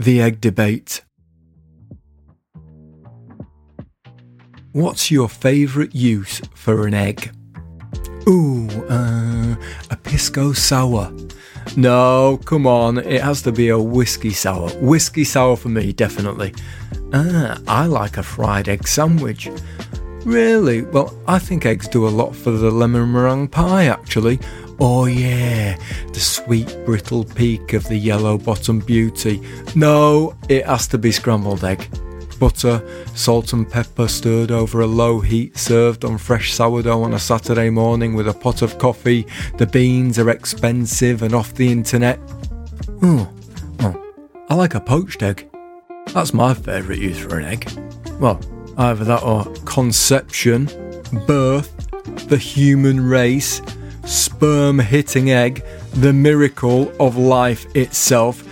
The Egg Debate. What's your favourite use for an egg? Ooh, uh, a pisco sour. No, come on, it has to be a whiskey sour. Whiskey sour for me, definitely. Ah, I like a fried egg sandwich. Really? Well, I think eggs do a lot for the lemon meringue pie, actually. Oh, yeah, the sweet brittle peak of the yellow bottom beauty. No, it has to be scrambled egg. Butter, salt and pepper stirred over a low heat, served on fresh sourdough on a Saturday morning with a pot of coffee. The beans are expensive and off the internet. Oh, oh I like a poached egg. That's my favourite use for an egg. Well, either that or conception, birth, the human race, sperm hitting egg, the miracle of life itself,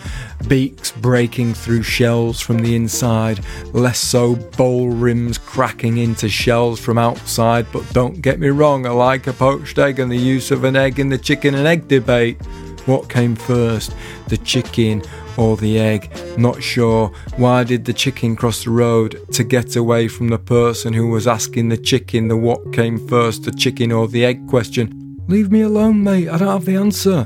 beaks breaking through shells from the inside, less so bowl rims cracking into shells from outside. But don't get me wrong, I like a poached egg and the use of an egg in the chicken and egg debate. What came first, the chicken or the egg? Not sure. Why did the chicken cross the road to get away from the person who was asking the chicken the what came first, the chicken or the egg question? Leave me alone, mate, I don't have the answer.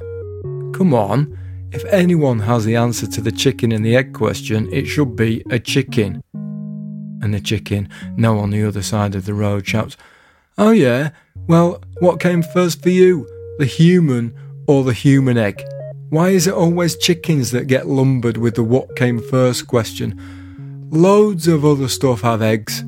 Come on, if anyone has the answer to the chicken and the egg question, it should be a chicken. And the chicken, now on the other side of the road, shouts, Oh yeah, well, what came first for you, the human or the human egg? Why is it always chickens that get lumbered with the what came first question? Loads of other stuff have eggs.